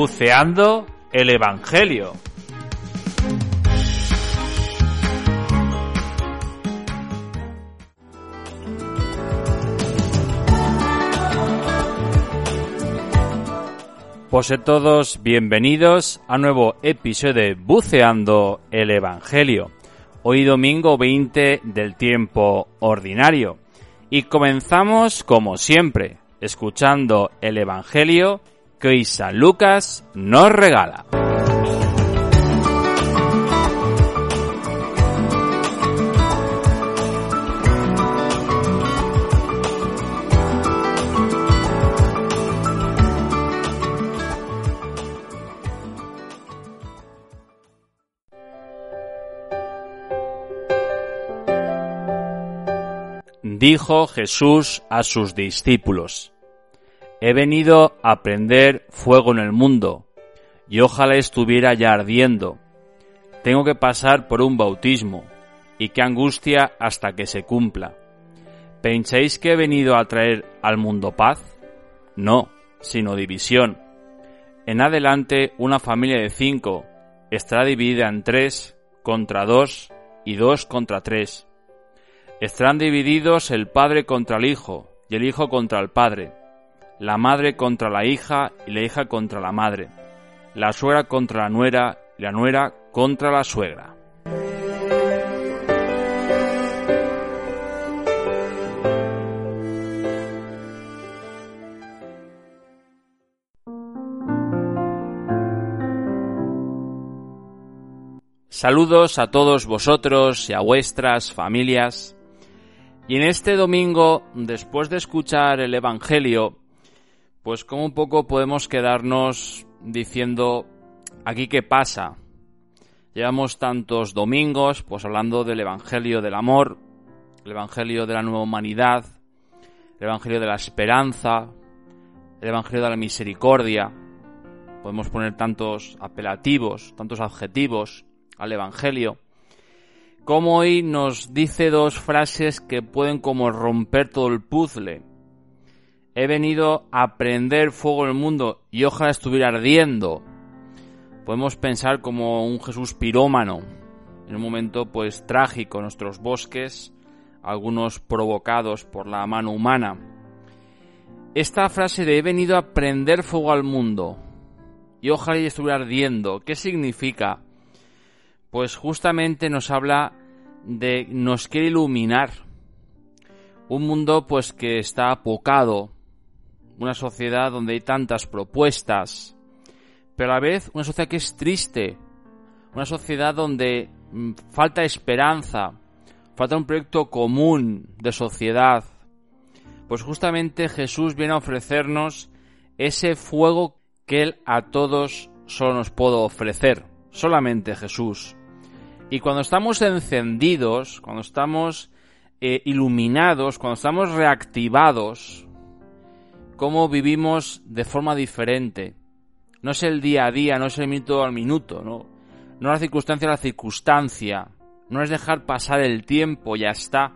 Buceando el Evangelio. Pues todos bienvenidos a nuevo episodio de Buceando el Evangelio. Hoy domingo 20 del tiempo ordinario. Y comenzamos como siempre, escuchando el Evangelio que San Lucas nos regala. Dijo Jesús a sus discípulos, He venido a prender fuego en el mundo, y ojalá estuviera ya ardiendo. Tengo que pasar por un bautismo, y qué angustia hasta que se cumpla. ¿Pensáis que he venido a traer al mundo paz? No, sino división. En adelante una familia de cinco estará dividida en tres contra dos y dos contra tres. Estarán divididos el padre contra el hijo y el hijo contra el padre la madre contra la hija y la hija contra la madre, la suegra contra la nuera y la nuera contra la suegra. Saludos a todos vosotros y a vuestras familias. Y en este domingo, después de escuchar el Evangelio, pues como un poco podemos quedarnos diciendo aquí qué pasa. Llevamos tantos domingos pues hablando del Evangelio del amor, el Evangelio de la nueva humanidad, el Evangelio de la esperanza, el Evangelio de la misericordia. Podemos poner tantos apelativos, tantos adjetivos al Evangelio. Como hoy nos dice dos frases que pueden como romper todo el puzzle he venido a prender fuego en el mundo y ojalá estuviera ardiendo. Podemos pensar como un Jesús pirómano, en un momento pues trágico nuestros bosques, algunos provocados por la mano humana. Esta frase de he venido a prender fuego al mundo y ojalá estuviera ardiendo, ¿qué significa? Pues justamente nos habla de nos quiere iluminar. Un mundo pues que está apocado, una sociedad donde hay tantas propuestas, pero a la vez una sociedad que es triste, una sociedad donde mm, falta esperanza, falta un proyecto común de sociedad. Pues justamente Jesús viene a ofrecernos ese fuego que Él a todos solo nos puede ofrecer, solamente Jesús. Y cuando estamos encendidos, cuando estamos eh, iluminados, cuando estamos reactivados, cómo vivimos de forma diferente. No es el día a día, no es el minuto al minuto, no, no la circunstancia a la circunstancia, no es dejar pasar el tiempo, ya está,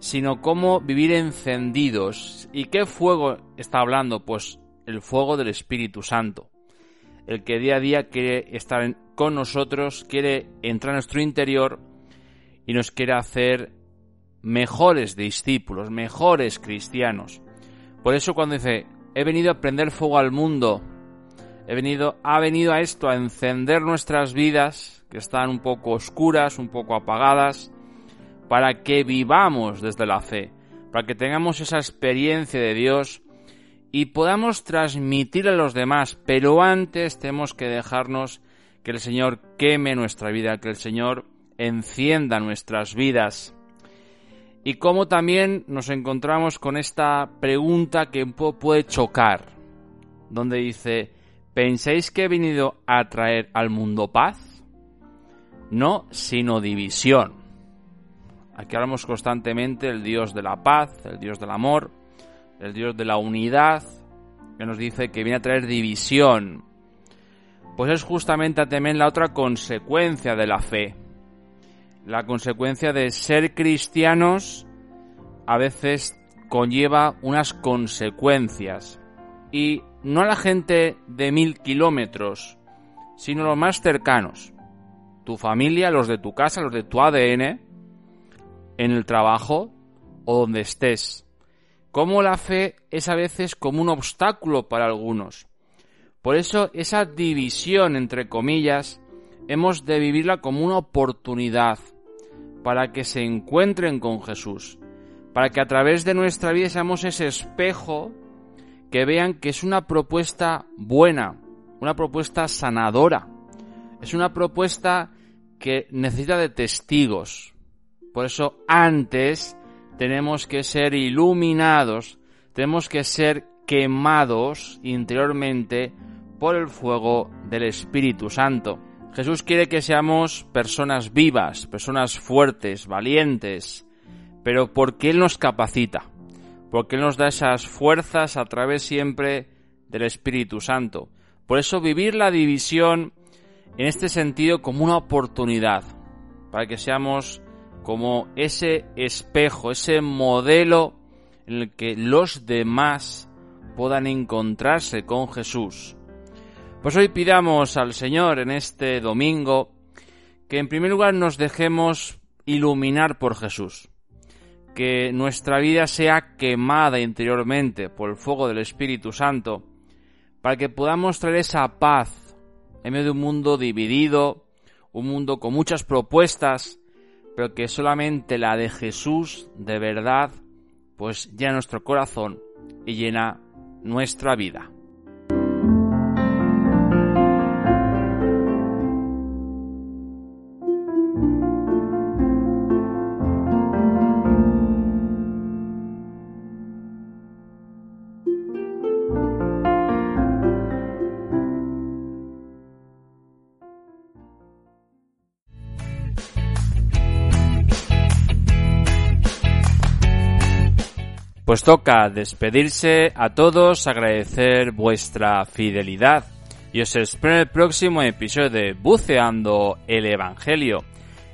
sino cómo vivir encendidos. ¿Y qué fuego está hablando? Pues el fuego del Espíritu Santo, el que día a día quiere estar con nosotros, quiere entrar en nuestro interior y nos quiere hacer mejores discípulos, mejores cristianos. Por eso cuando dice, he venido a prender fuego al mundo, he venido, ha venido a esto, a encender nuestras vidas, que están un poco oscuras, un poco apagadas, para que vivamos desde la fe, para que tengamos esa experiencia de Dios y podamos transmitir a los demás, pero antes tenemos que dejarnos que el Señor queme nuestra vida, que el Señor encienda nuestras vidas. Y cómo también nos encontramos con esta pregunta que poco puede chocar, donde dice, ¿pensáis que he venido a traer al mundo paz? No, sino división. Aquí hablamos constantemente del Dios de la paz, el Dios del amor, el Dios de la unidad, que nos dice que viene a traer división. Pues es justamente también la otra consecuencia de la fe la consecuencia de ser cristianos a veces conlleva unas consecuencias. Y no a la gente de mil kilómetros, sino los más cercanos. Tu familia, los de tu casa, los de tu ADN, en el trabajo o donde estés. Como la fe es a veces como un obstáculo para algunos. Por eso esa división, entre comillas, hemos de vivirla como una oportunidad para que se encuentren con Jesús, para que a través de nuestra vida seamos ese espejo que vean que es una propuesta buena, una propuesta sanadora, es una propuesta que necesita de testigos. Por eso antes tenemos que ser iluminados, tenemos que ser quemados interiormente por el fuego del Espíritu Santo. Jesús quiere que seamos personas vivas, personas fuertes, valientes, pero porque Él nos capacita, porque Él nos da esas fuerzas a través siempre del Espíritu Santo. Por eso vivir la división en este sentido como una oportunidad, para que seamos como ese espejo, ese modelo en el que los demás puedan encontrarse con Jesús pues hoy pidamos al Señor en este domingo que en primer lugar nos dejemos iluminar por Jesús, que nuestra vida sea quemada interiormente por el fuego del Espíritu Santo, para que podamos traer esa paz en medio de un mundo dividido, un mundo con muchas propuestas, pero que solamente la de Jesús de verdad pues llena nuestro corazón y llena nuestra vida. Pues toca despedirse a todos, agradecer vuestra fidelidad y os espero en el próximo episodio de Buceando el Evangelio.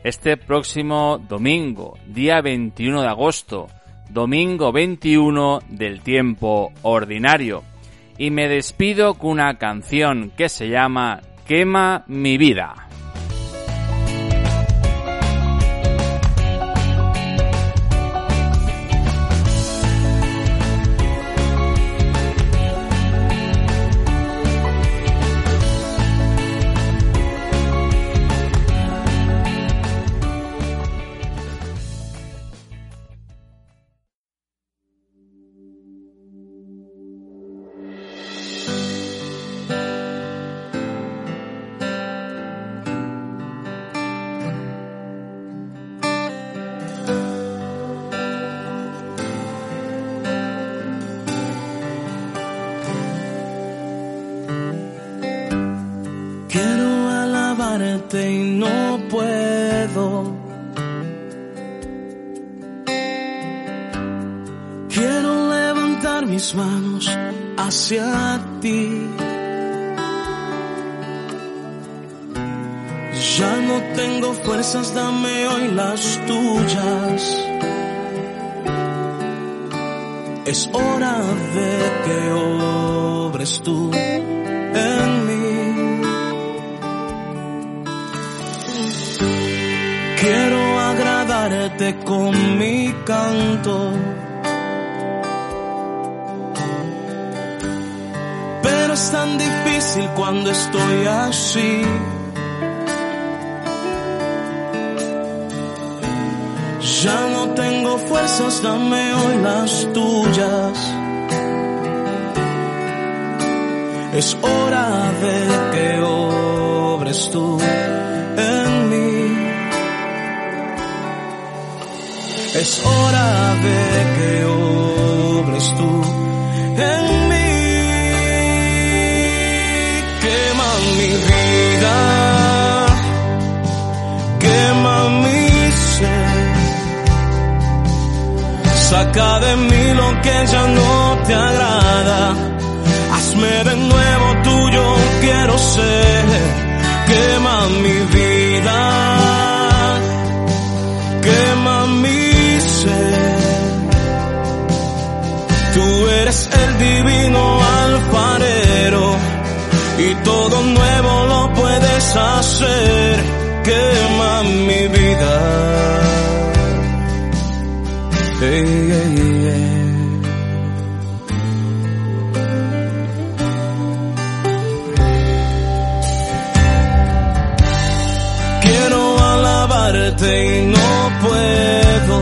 Este próximo domingo, día 21 de agosto, domingo 21 del tiempo ordinario. Y me despido con una canción que se llama Quema mi vida. Y no puedo. Quiero levantar mis manos hacia ti. Ya no tengo fuerzas, dame hoy las tuyas. Es hora de que obres tú Quiero agradarte con mi canto. Pero es tan difícil cuando estoy así. Ya no tengo fuerzas, dame hoy las tuyas. Es hora de que obres tú Es hora de que obres tú en mí. Quema mi vida, quema mi ser. Saca de mí lo que ya no te agrada. Hazme de nuevo Quema mi vida. Quiero alabarte y no puedo.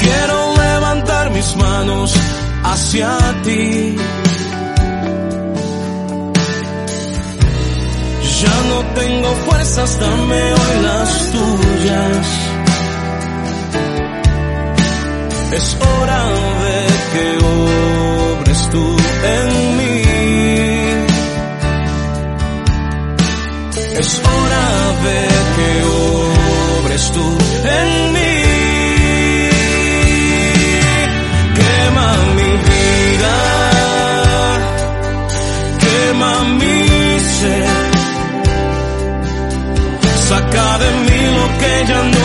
Quiero levantar mis manos hacia ti. Tengo fuerzas, dame hoy las tuyas. Es hora de que obres tú en mí. Es hora de que obres tú en mí. Quema mi vida, quema mi lo